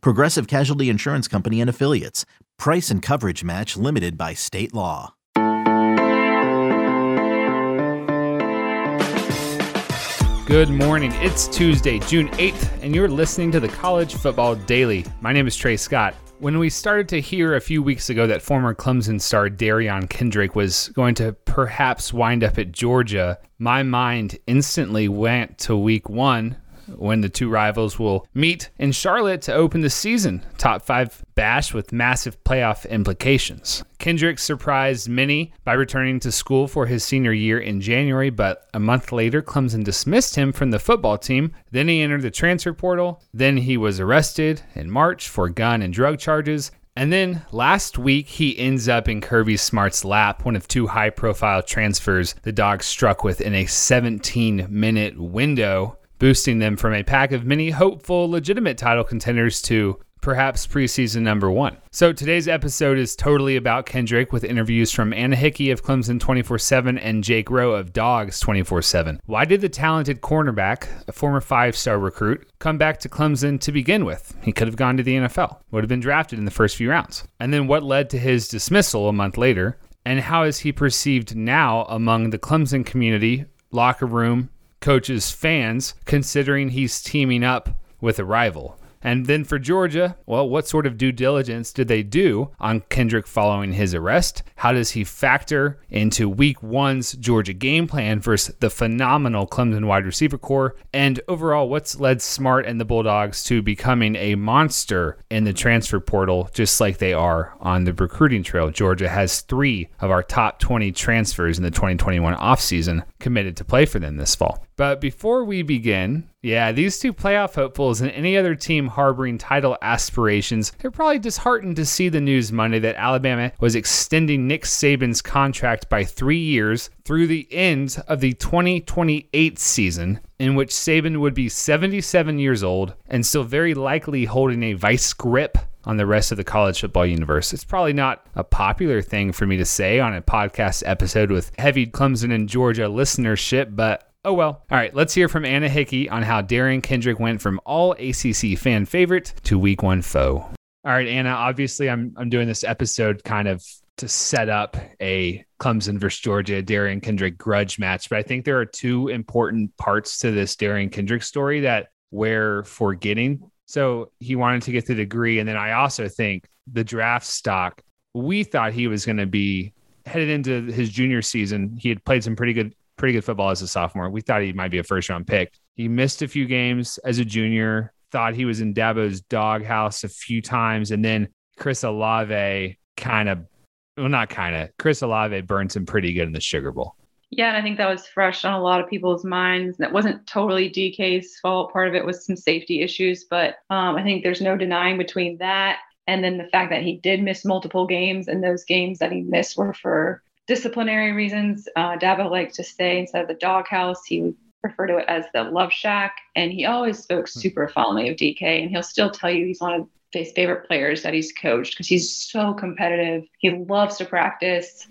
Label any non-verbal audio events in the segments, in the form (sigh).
Progressive Casualty Insurance Company and Affiliates. Price and coverage match limited by state law. Good morning. It's Tuesday, June 8th, and you're listening to the College Football Daily. My name is Trey Scott. When we started to hear a few weeks ago that former Clemson star Derion Kendrick was going to perhaps wind up at Georgia, my mind instantly went to week one when the two rivals will meet in Charlotte to open the season. Top five bash with massive playoff implications. Kendrick surprised many by returning to school for his senior year in January, but a month later, Clemson dismissed him from the football team. Then he entered the transfer portal. Then he was arrested in March for gun and drug charges. And then last week, he ends up in Kirby Smart's lap, one of two high profile transfers the Dogs struck with in a 17 minute window boosting them from a pack of many hopeful, legitimate title contenders to perhaps preseason number one. So today's episode is totally about Kendrick with interviews from Anna Hickey of Clemson 24 7 and Jake Rowe of Dogs 24 7. Why did the talented cornerback, a former five star recruit, come back to Clemson to begin with? He could have gone to the NFL, would have been drafted in the first few rounds. And then what led to his dismissal a month later? And how is he perceived now among the Clemson community, locker room, coaches' fans, considering he's teaming up with a rival. And then for Georgia, well, what sort of due diligence did they do on Kendrick following his arrest? How does he factor into week one's Georgia game plan versus the phenomenal Clemson wide receiver corps? And overall, what's led Smart and the Bulldogs to becoming a monster in the transfer portal, just like they are on the recruiting trail? Georgia has three of our top 20 transfers in the 2021 offseason committed to play for them this fall. But before we begin, yeah, these two playoff hopefuls and any other team harboring title aspirations, they're probably disheartened to see the news Monday that Alabama was extending Nick Saban's contract by three years through the end of the 2028 season, in which Saban would be 77 years old and still very likely holding a vice grip on the rest of the college football universe. It's probably not a popular thing for me to say on a podcast episode with heavy Clemson and Georgia listenership, but Oh well. All right, let's hear from Anna Hickey on how Derion Kendrick went from all ACC fan favorite to week one foe. All right, Anna, obviously I'm I'm doing this episode kind of to set up a Clemson versus Georgia Derion Kendrick grudge match, but I think there are two important parts to this Derion Kendrick story that we're forgetting. So he wanted to get the degree, and then I also think the draft stock. We thought he was going to be headed into his junior season. He had played some pretty good pretty good football as a sophomore. We thought he might be a first round pick. He missed a few games as a junior, thought he was in Dabo's doghouse a few times. And then Chris Olave kind of, well, not kind of, Chris Olave burned him pretty good in the Sugar Bowl. Yeah, and I think that was fresh on a lot of people's minds. That wasn't totally DK's fault. Part of it was some safety issues, but um, I think there's no denying between that and then the fact that he did miss multiple games, and those games that he missed were for disciplinary reasons, uh, Dabo liked to stay instead of the doghouse. He would refer to it as the love shack. And he always spoke hmm. super fondly of DK. And he'll still tell you he's one of his favorite players that he's coached because he's so competitive. He loves to practice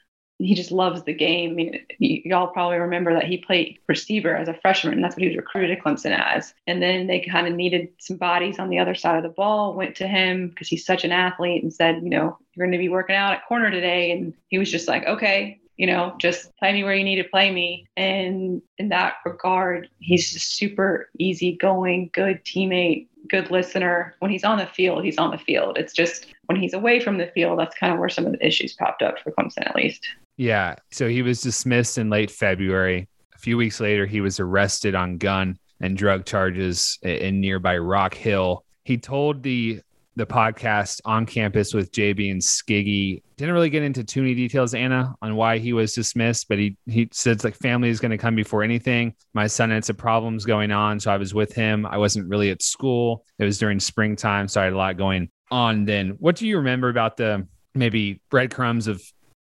he just loves the game. I mean, y'all probably remember that he played receiver as a freshman. And that's what he was recruited to Clemson as. And then they kind of needed some bodies on the other side of the ball, went to him because he's such an athlete and said, you know, you're going to be working out at corner today. And he was just like, okay, you know, just play me where you need to play me. And in that regard, he's just super easygoing, good teammate, good listener. When he's on the field, he's on the field. It's just when he's away from the field, that's kind of where some of the issues popped up for Clemson, at least. Yeah. So he was dismissed in late February. A few weeks later, he was arrested on gun and drug charges in nearby Rock Hill. He told the the podcast on campus with JB and Skiggy. Didn't really get into too many details, Anna, on why he was dismissed, but he he said like family is going to come before anything. My son had some problems going on, so I was with him. I wasn't really at school. It was during springtime, so I had a lot going on then, what do you remember about the maybe breadcrumbs of,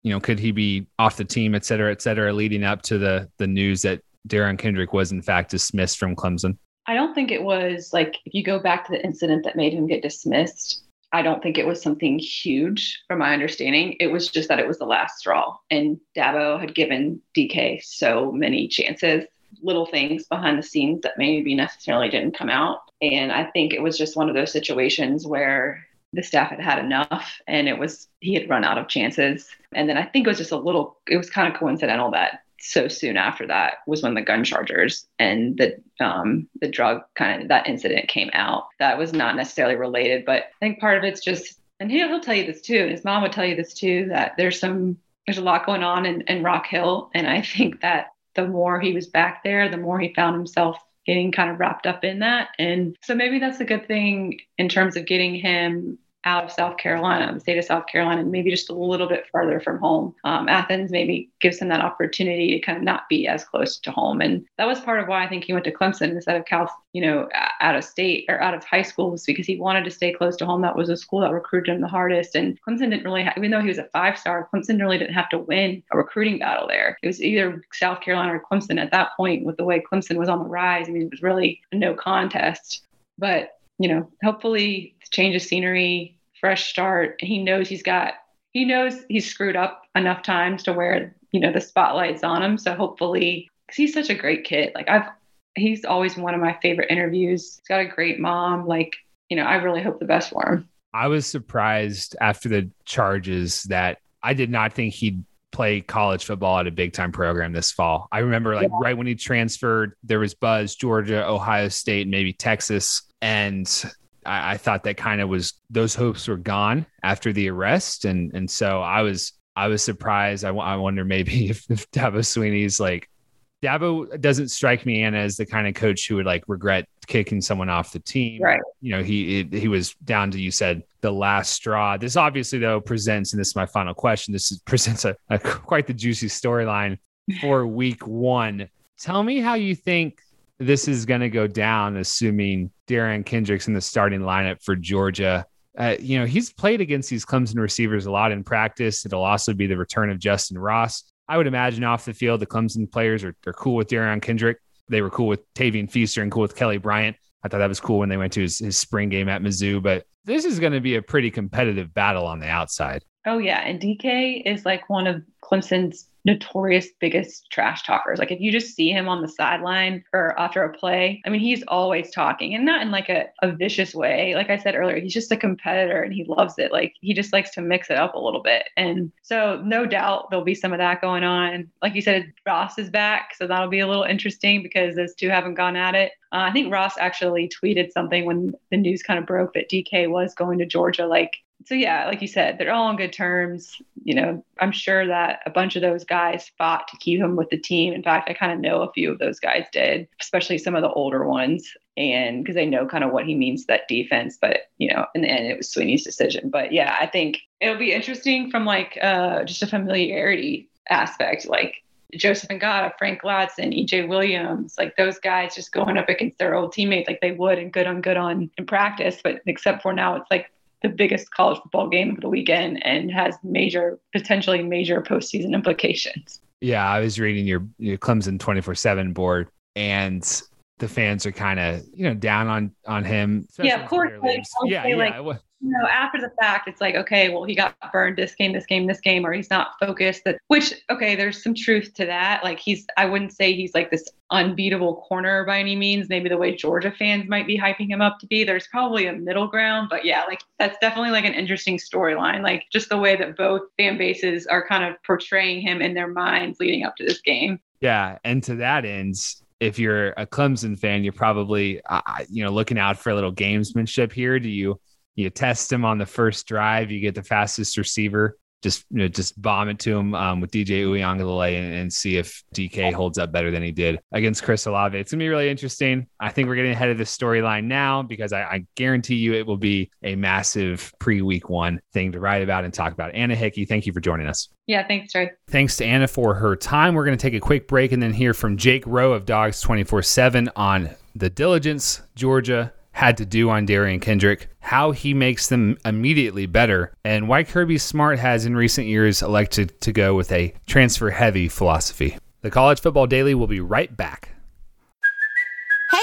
you know, could he be off the team, et cetera, et cetera, leading up to the the news that Darren Kendrick was in fact dismissed from Clemson? I don't think it was like if you go back to the incident that made him get dismissed, I don't think it was something huge from my understanding. It was just that it was the last straw. And Dabo had given DK so many chances, little things behind the scenes that maybe necessarily didn't come out. And I think it was just one of those situations where the staff had had enough and it was, he had run out of chances. And then I think it was just a little, it was kind of coincidental that so soon after that was when the gun chargers and the um, the drug kind of that incident came out. That was not necessarily related, but I think part of it's just, and he'll, he'll tell you this too, and his mom would tell you this too, that there's some there's a lot going on in, in Rock Hill, and I think that the more he was back there, the more he found himself getting kind of wrapped up in that, and so maybe that's a good thing in terms of getting him out of South Carolina, the state of South Carolina, maybe just a little bit farther from home. Um, Athens maybe gives him that opportunity to kind of not be as close to home. And that was part of why I think he went to Clemson instead of Cal, you know, out of state or out of high school was because he wanted to stay close to home. That was a school that recruited him the hardest. And Clemson didn't really, have, even though he was a five star, Clemson really didn't have to win a recruiting battle there. It was either South Carolina or Clemson at that point with the way Clemson was on the rise. I mean, it was really no contest. But you know, hopefully change of scenery, fresh start. He knows he's got, he knows he's screwed up enough times to where, you know, the spotlight's on him. So hopefully, because he's such a great kid. Like I've, he's always one of my favorite interviews. He's got a great mom. Like, you know, I really hope the best for him. I was surprised after the charges that I did not think he'd play college football at a big time program this fall. I remember like yeah. right when he transferred, there was buzz Georgia, Ohio State, maybe Texas. And I, I thought that kind of was those hopes were gone after the arrest, and and so I was I was surprised. I, I wonder maybe (laughs) if, if Dabo Swinney's like Dabo doesn't strike me Anna as the kind of coach who would like regret kicking someone off the team. Right. You know, he he was down to you said the last straw. This obviously though presents, and this is my final question. This is, (laughs) presents a, a quite the juicy storyline for week one. Tell me how you think this is going to go down, assuming Derion Kendricks in the starting lineup for Georgia. Uh, you know, he's played against these Clemson receivers a lot in practice. It'll also be the return of Justin Ross. I would imagine off the field, the Clemson players are, are cool with Derion Kendrick. They were cool with Tavien Feaster and cool with Kelly Bryant. I thought that was cool when they went to his, his spring game at Mizzou, but this is going to be a pretty competitive battle on the outside. Oh, yeah. And DK is like one of Clemson's notorious biggest trash talkers. Like if you just see him on the sideline or after a play, I mean, he's always talking and not in like a, a vicious way. Like I said earlier, he's just a competitor and he loves it. Like he just likes to mix it up a little bit. And so no doubt there'll be some of that going on. Like you said, Ross is back. So that'll be a little interesting because those two haven't gone at it. Uh, I think Ross actually tweeted something when the news kind of broke that DK was going to Georgia, like so yeah, like you said, they're all on good terms. You know, I'm sure that a bunch of those guys fought to keep him with the team. In fact, I kind of know a few of those guys did, especially some of the older ones, and because they know kind of what he means to that defense. But you know, in the end, it was Swinney's decision. But yeah, I think it'll be interesting from like uh, just a familiarity aspect, like. Joseph Ngata, Frank Ladson, EJ Williams, like those guys just going up against their old teammates like they would and good on good on in practice. But except for now, it's like the biggest college football game of the weekend and has major, potentially major postseason implications. Yeah, I was reading your, your Clemson 24 7 board and the fans are kind of, you know, down on on him. Yeah, of course. Like, yeah, yeah. Like, you know, after the fact, it's like, okay, well, he got burned this game, this game, this game, or he's not focused. That which, okay, there's some truth to that. Like he's, I wouldn't say he's like this unbeatable corner by any means. Maybe the way Georgia fans might be hyping him up to be. There's probably a middle ground, but yeah, like that's definitely like an interesting storyline. Like just the way that both fan bases are kind of portraying him in their minds leading up to this game. Yeah, and to that end, if you're a Clemson fan, you're probably uh, you know looking out for a little gamesmanship here. Do you you test him on the first drive, you get the fastest receiver, just you know, just bomb it to him um, with DJ Uiagalelei and, and see if DK holds up better than he did against Chris Olave. It's gonna be really interesting. I think we're getting ahead of the storyline now because I, I, guarantee you it will be a massive pre-week one thing to write about and talk about. Anna Hickey, thank you for joining us. Yeah, thanks, Trey. Thanks to Anna for her time. We're going to take a quick break and then hear from Jake Rowe of Dogs 24 7 on the Diligence, Georgia, had to do on Derion Kendrick, how he makes them immediately better, and why Kirby Smart has in recent years elected to go with a transfer heavy philosophy. The College Football Daily will be right back.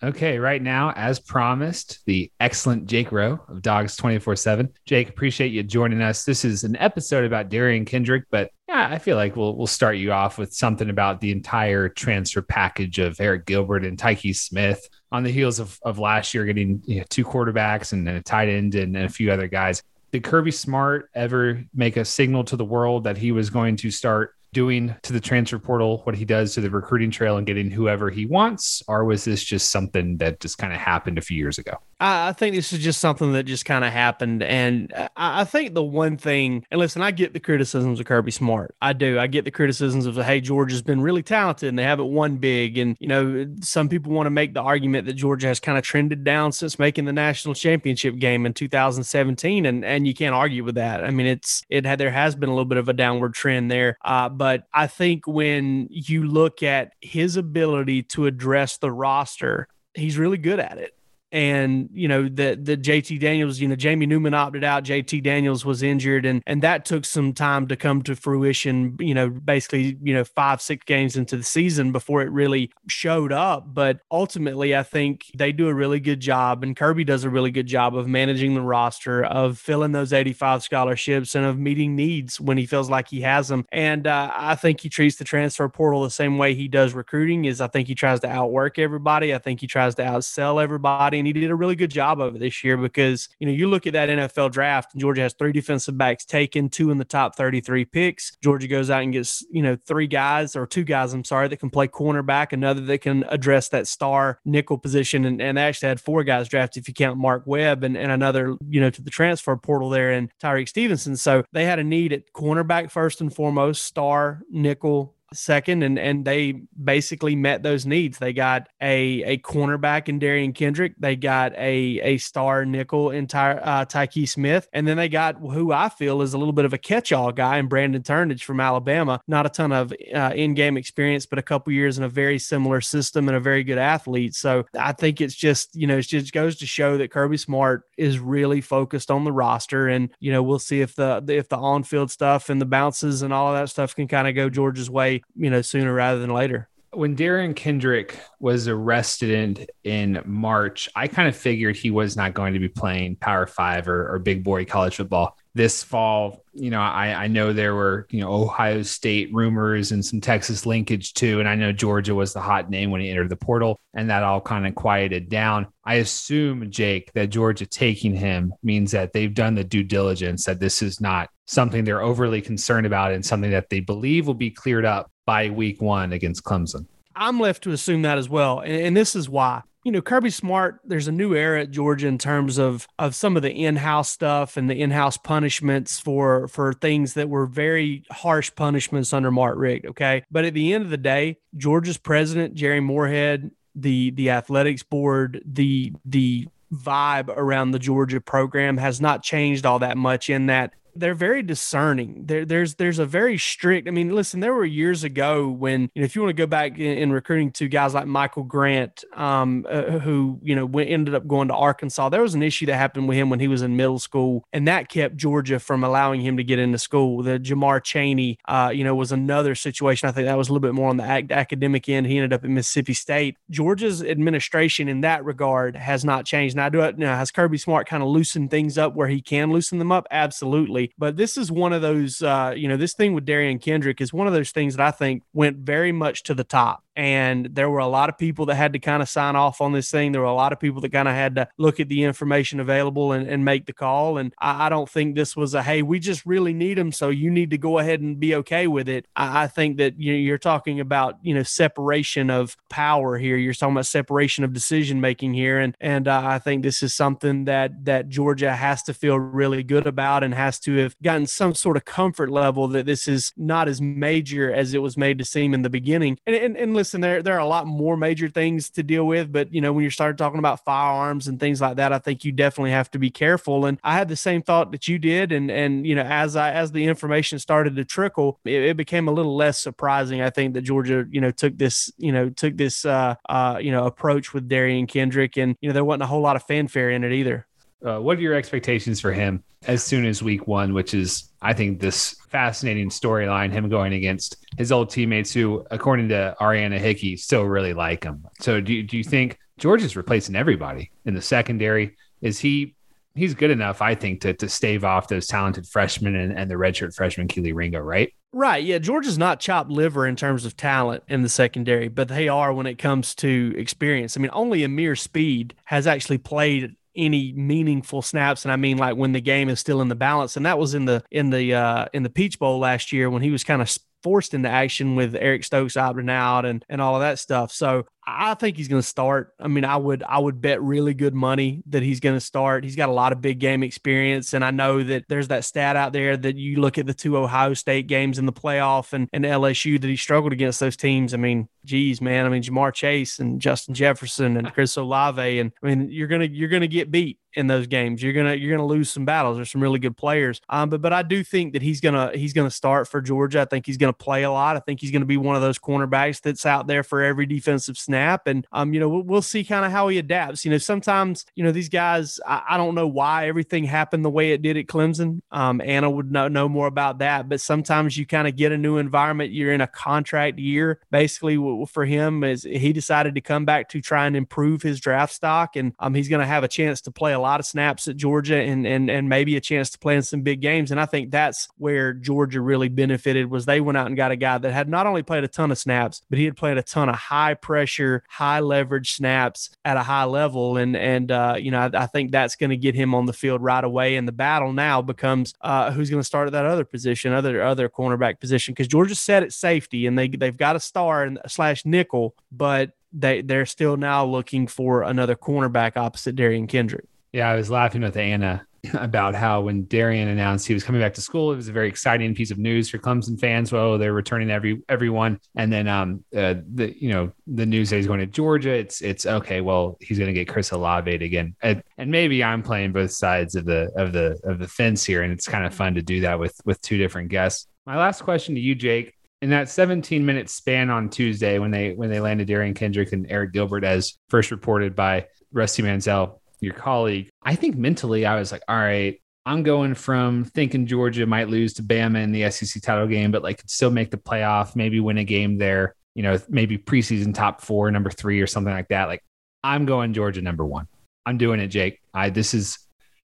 Okay, right now, as promised, the excellent Jake Rowe of Dogs 24 7. Jake, appreciate you joining us. This is an episode about Derion Kendrick, but yeah, I feel like we'll we'll start you off with something about the entire transfer package of Arik Gilbert and Tyke Smith on the heels of, of last year getting you know, two quarterbacks and a tight end and a few other guys. Did Kirby Smart ever make a signal to the world that he was going to start doing to the transfer portal what he does to the recruiting trail and getting whoever he wants? Or was this just something that just kind of happened a few years ago? I think this is just something that just kind of happened. And I think the one thing, and listen, I get the criticisms of Kirby Smart. I do. I get the criticisms of, hey, Georgia's been really talented and they haven't won big. And, you know, some people want to make the argument that Georgia has kind of trended down since making the national championship game in 2017. And, and you can't argue with that. I mean, it's, it had, there has been a little bit of a downward trend there. Uh, but I think when you look at his ability to address the roster, he's really good at it and you know the the JT Daniels, you know Jamie Newman opted out, JT Daniels was injured, and and that took some time to come to fruition. You know, basically, you know, five six games into the season before it really showed up. But ultimately, I think they do a really good job, and Kirby does a really good job of managing the roster, of filling those eighty five scholarships, and of meeting needs when he feels like he has them. And uh, I think he treats the transfer portal the same way he does recruiting. Is I think he tries to outwork everybody. I think he tries to outsell everybody and he did a really good job of it this year because you know you look at that NFL draft, and Georgia has three defensive backs taken, two in the top 33 picks. Georgia goes out and gets you know three guys or two guys, I'm sorry, that can play cornerback, another that can address that star nickel position, and, and they actually had four guys drafted if you count Mark Webb and, and another you know to the transfer portal there and Tyrique Stevenson. So they had a need at cornerback first and foremost, star nickel second and and they basically met those needs. They got a a cornerback in Derion Kendrick, they got a a star nickel in Ty, uh, Tykee Smith, and then they got who I feel is a little bit of a catch-all guy in Brandon Turnage from Alabama. Not a ton of uh, in-game experience, but a couple years in a very similar system and a very good athlete. So I think it's just you know it just goes to show that Kirby Smart is really focused on the roster, and you know we'll see if the if the on-field stuff and the bounces and all of that stuff can kind of go Georgia's way you know, sooner rather than later. When Darren Kendrick was arrested in, in March, I kind of figured he was not going to be playing Power Five or, or big boy college football this fall. You know, I, I know there were, you know, Ohio State rumors and some Texas linkage too. And I know Georgia was the hot name when he entered the portal, and that all kind of quieted down. I assume, Jake, that Georgia taking him means that they've done the due diligence, that this is not something they're overly concerned about and something that they believe will be cleared up by week one against Clemson. I'm left to assume that as well. And, and, this is why. You know, Kirby Smart, there's a new era at Georgia in terms of of some of the in-house stuff and the in-house punishments for for things that were very harsh punishments under Mark Richt. Okay. But at the end of the day, Georgia's president, Jere Morehead, the the athletics board, the the vibe around the Georgia program has not changed all that much in that they're very discerning. There, there's there's a very strict. I mean, listen, there were years ago when you know, if you want to go back in, in recruiting to guys like Michael Grant, um, uh, who you know went, ended up going to Arkansas. There was an issue that happened with him when he was in middle school, and that kept Georgia from allowing him to get into school. The Jamar Chaney, uh, you know, was another situation. I think that was a little bit more on the ac- academic end. He ended up at Mississippi State. Georgia's administration in that regard has not changed. Now, do it now has Kirby Smart kind of loosened things up where he can loosen them up? Absolutely. But this is one of those, uh, you know, this thing with Derion Kendrick is one of those things that I think went very much to the top And there were a lot of people that had to kind of sign off on this thing. There were a lot of people that kind of had to look at the information available and, and make the call. And I, I, don't think this was a, hey, we just really need them, So you need to go ahead and be okay with it. I, I think that you know, you're talking about, you know, separation of power here. You're talking about separation of decision making here. And, and uh, I think this is something that, that Georgia has to feel really good about and has to have gotten some sort of comfort level that this is not as major as it was made to seem in the beginning. And, and, and listen, there, there are a lot more major things to deal with, but you know, when you start talking about firearms and things like that, I think you definitely have to be careful. And I had the same thought that you did. And, and, you know, as I, as the information started to trickle, it, it became a little less surprising. I think that Georgia, you know, took this, you know, took this, uh, uh, you know, approach with Derion Kendrick and, you know, there wasn't a whole lot of fanfare in it either. Uh, what are your expectations for him as soon as week one, which is, I think, this fascinating storyline, him going against his old teammates who, according to Ariana Hickey, still really like him. So do, do you think George is replacing everybody in the secondary? Is he he's good enough, I think, to to stave off those talented freshmen and, and the redshirt freshman Kelee Ringo, right? Right. Yeah. Georgia's not chopped liver in terms of talent in the secondary, but they are when it comes to experience. I mean, only Ameer Speed has actually played any meaningful snaps and I mean like when the game is still in the balance and that was in the in the uh in the Peach Bowl last year when he was kind of forced into action with Eric Stokes opting out and and all of that stuff. So I think he's going to start. I mean, I would I would bet really good money that he's going to start. He's got a lot of big game experience, and I know that there's that stat out there that you look at the two Ohio State games in the playoff and, and LSU that he struggled against those teams. I mean, geez, man. I mean, Ja'Marr Chase and Justin Jefferson and Chris Olave, and I mean, you're gonna you're gonna get beat in those games. You're gonna you're gonna lose some battles. There's some really good players. Um, but but I do think that he's gonna he's gonna start for Georgia. I think he's gonna play a lot. I think he's gonna be one of those cornerbacks that's out there for every defensive snap snap. And, um, you know, we'll, we'll see kind of how he adapts. You know, sometimes, you know, these guys, I, I, don't know why everything happened the way it did at Clemson. Um, Anna would know, know more about that. But sometimes you kind of get a new environment. You're in a contract year. Basically, for him, is he decided to come back to try and improve his draft stock. And um, he's going to have a chance to play a lot of snaps at Georgia and, and, and maybe a chance to play in some big games. And I think that's where Georgia really benefited was they went out and got a guy that had not only played a ton of snaps, but he had played a ton of high pressure high leverage snaps at a high level. And, and, uh, you know, I, I think that's going to get him on the field right away. And the battle now becomes uh, who's going to start at that other position, other, other cornerback position. Cause Georgia set at safety and they, they've got a star and slash nickel, but they, they're still now looking for another cornerback opposite Derion Kendrick. Yeah, I was laughing with Anna (laughs) about how when Darian announced he was coming back to school, it was a very exciting piece of news for Clemson fans. Well, they're returning every everyone, and then um uh, the you know the news that he's going to Georgia. It's it's okay. Well, he's going to get Chris Olave again, and, and maybe I'm playing both sides of the of the of the fence here, and it's kind of fun to do that with with two different guests. My last question to you, Jake. In that 17 minute span on Tuesday, when they when they landed Derion Kendrick and Arik Gilbert, as first reported by Rusty Mansell, your colleague, I think mentally I was like, all right, I'm going from thinking Georgia might lose to Bama in the SEC title game, but like could still make the playoff, maybe win a game there, you know, maybe preseason top four, number three, or something like that. Like I'm going Georgia number one. I'm doing it, Jake. I this is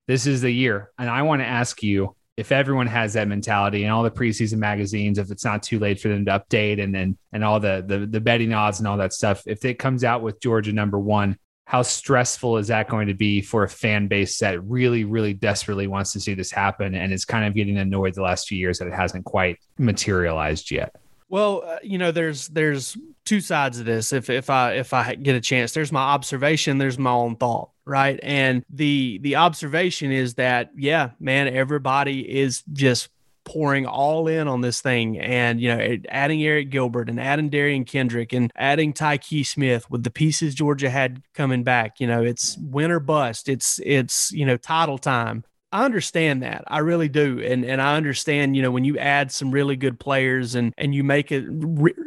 this is the year. And I want to ask you if everyone has that mentality and all the preseason magazines, if it's not too late for them to update and then and all the the the betting odds and all that stuff, if it comes out with Georgia number one, how stressful is that going to be for a fan base that really, really desperately wants to see this happen and is kind of getting annoyed the last few years that it hasn't quite materialized yet? Well, uh, you know, there's there's two sides of this. If if I if I get a chance, there's my observation, there's my own thought, right? And the the observation is that yeah, man, everybody is just pouring all in on this thing and, you know, adding Arik Gilbert and adding Derion Kendrick and adding Tykee Smith with the pieces Georgia had coming back. You know, it's win or bust. It's, it's, you know, title time. I understand that. I really do. And and I understand, you know, when you add some really good players and and you make it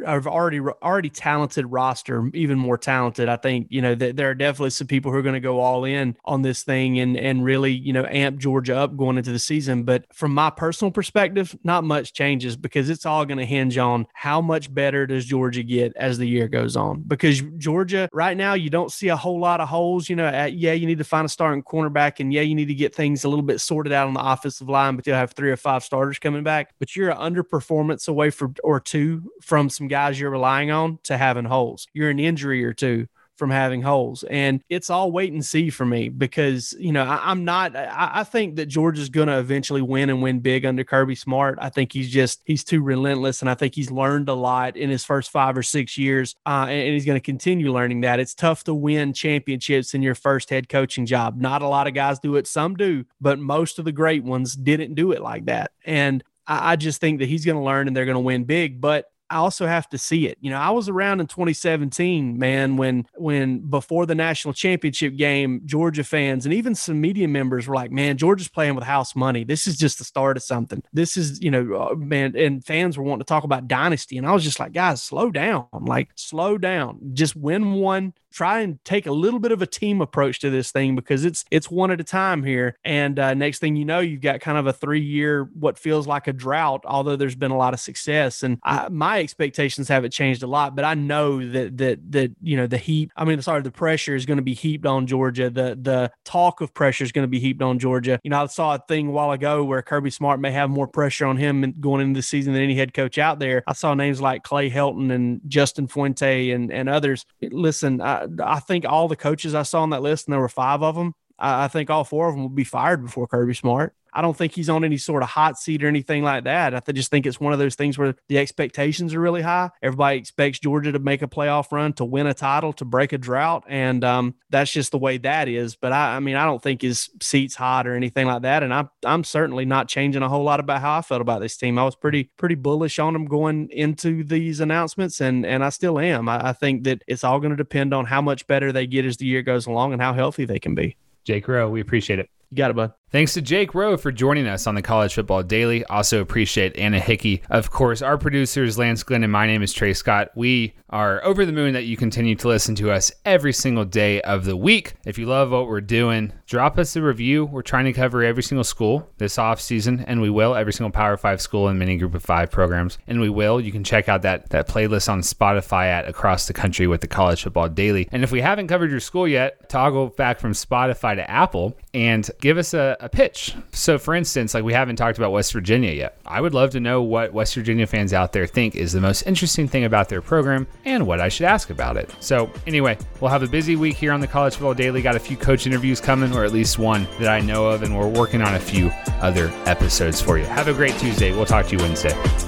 I've already already talented roster even more talented. I think, you know, that there are definitely some people who are going to go all in on this thing and and really, you know, amp Georgia up going into the season, but from my personal perspective, not much changes because it's all going to hinge on how much better does Georgia get as the year goes on. Because Georgia right now you don't see a whole lot of holes, you know, at, yeah, you need to find a starting cornerback and yeah, you need to get things a little bit it sorted out on the offensive line, but you'll have three or five starters coming back. But you're an underperformance away for or two from some guys you're relying on to having holes. You're an injury or two from having holes. And it's all wait and see for me because, you know, I, am not, I, I, think that Georgia's going to eventually win and win big under Kirby Smart. I think he's just, he's too relentless. And I think he's learned a lot in his first five or six years. Uh, and, and he's going to continue learning that. It's tough to win championships in your first head coaching job. Not a lot of guys do it. Some do, but most of the great ones didn't do it like that. And I, I just think that he's going to learn and they're going to win big. But I also have to see it. You know, I was around in 2017, man, when when before the national championship game, Georgia fans and even some media members were like, "Man, Georgia's playing with house money. This is just the start of something. This is, you know, uh, man." And fans were wanting to talk about dynasty, and I was just like, "Guys, slow down. Like, slow down. Just win one try and take a little bit of a team approach to this thing because it's it's one at a time here. And uh, next thing you know, you've got kind of a three year what feels like a drought, although there's been a lot of success. And I, my expectations haven't changed a lot, but I know that that that you know the heat. I mean, sorry, the pressure is going to be heaped on Georgia. The the talk of pressure is going to be heaped on Georgia. You know, I saw a thing a while ago where Kirby Smart may have more pressure on him going into the season than any head coach out there. I saw names like Clay Helton and Justin Fuente and and others. Listen, I, I think all the coaches I saw on that list, and there were five of them, I, I think all four of them would be fired before Kirby Smart. I don't think he's on any sort of hot seat or anything like that. I just think it's one of those things where the expectations are really high. Everybody expects Georgia to make a playoff run, to win a title, to break a drought, and um, that's just the way that is. But I, I mean, I don't think his seat's hot or anything like that. And I'm I'm certainly not changing a whole lot about how I felt about this team. I was pretty pretty bullish on them going into these announcements, and and I still am. I, I think that it's all going to depend on how much better they get as the year goes along and how healthy they can be. Jake Rowe, we appreciate it. You got it, bud. Thanks to Jake Rowe for joining us on the College Football Daily. Also appreciate Anna Hickey. Of course, our producers, Lance Glenn, and my name is Trey Scott. We are over the moon that you continue to listen to us every single day of the week. If you love what we're doing, drop us a review. We're trying to cover every single school this off season, and we will every single Power Five school and mini Group of Five programs, and we will. You can check out that that playlist on Spotify at across the country with the College Football Daily. And if we haven't covered your school yet, toggle back from Spotify to Apple and give us a, a pitch so, for instance, like we haven't talked about West Virginia yet. I would love to know what West Virginia fans out there think is the most interesting thing about their program and what I should ask about it. So, anyway, we'll have a busy week here on the College Football Daily. Got a few coach interviews coming, or at least one that I know of, and we're working on a few other episodes for you. Have a great Tuesday. We'll talk to you Wednesday.